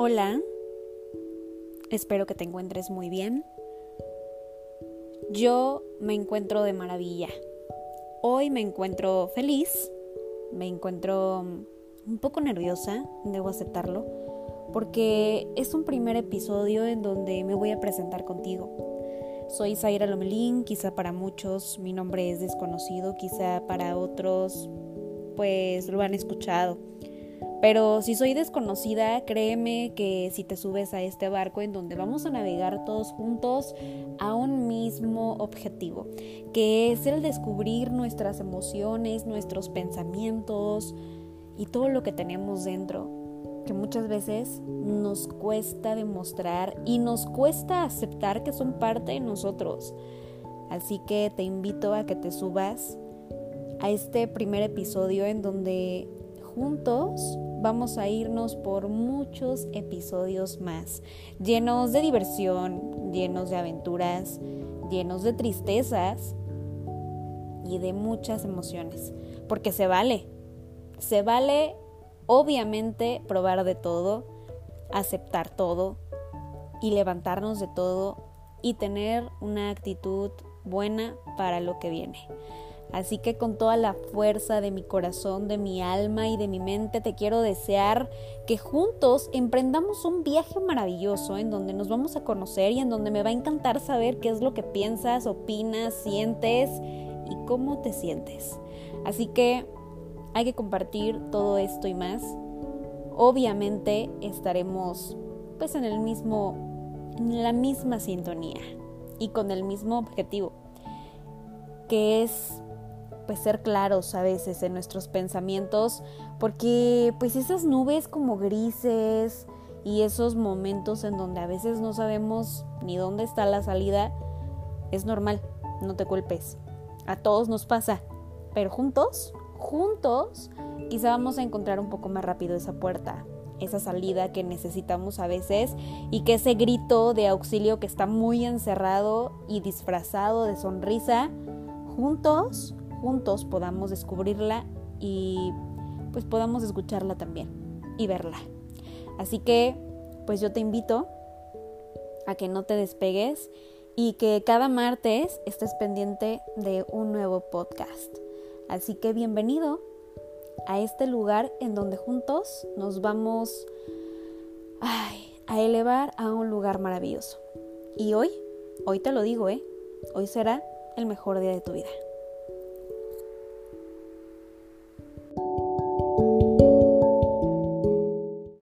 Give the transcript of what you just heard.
Hola, espero que te encuentres muy bien. Yo me encuentro de maravilla. Hoy me encuentro feliz, me encuentro un poco nerviosa, debo aceptarlo, porque es un primer episodio en donde me voy a presentar contigo. Soy Zaira Lomelín, quizá para muchos mi nombre es desconocido, quizá para otros pues lo han escuchado. Pero si soy desconocida, créeme que si te subes a este barco en donde vamos a navegar todos juntos a un mismo objetivo, que es el descubrir nuestras emociones, nuestros pensamientos y todo lo que tenemos dentro, que muchas veces nos cuesta demostrar y nos cuesta aceptar que son parte de nosotros. Así que te invito a que te subas a este primer episodio en donde juntos vamos a irnos por muchos episodios más, llenos de diversión, llenos de aventuras, llenos de tristezas y de muchas emociones, porque se vale, se vale obviamente probar de todo, aceptar todo y levantarnos de todo y tener una actitud buena para lo que viene. Así que con toda la fuerza de mi corazón, de mi alma y de mi mente te quiero desear que juntos emprendamos un viaje maravilloso en donde nos vamos a conocer y en donde me va a encantar saber qué es lo que piensas, opinas, sientes y cómo te sientes. Así que hay que compartir todo esto y más. Obviamente estaremos pues en el mismo en la misma sintonía y con el mismo objetivo que es pues ser claros a veces en nuestros pensamientos, porque pues esas nubes como grises y esos momentos en donde a veces no sabemos ni dónde está la salida, es normal, no te culpes. A todos nos pasa, pero juntos, juntos, quizá vamos a encontrar un poco más rápido esa puerta, esa salida que necesitamos a veces y que ese grito de auxilio que está muy encerrado y disfrazado de sonrisa, juntos juntos podamos descubrirla y pues podamos escucharla también y verla. Así que pues yo te invito a que no te despegues y que cada martes estés pendiente de un nuevo podcast. Así que bienvenido a este lugar en donde juntos nos vamos a elevar a un lugar maravilloso. Y hoy, hoy te lo digo, ¿eh? Hoy será el mejor día de tu vida.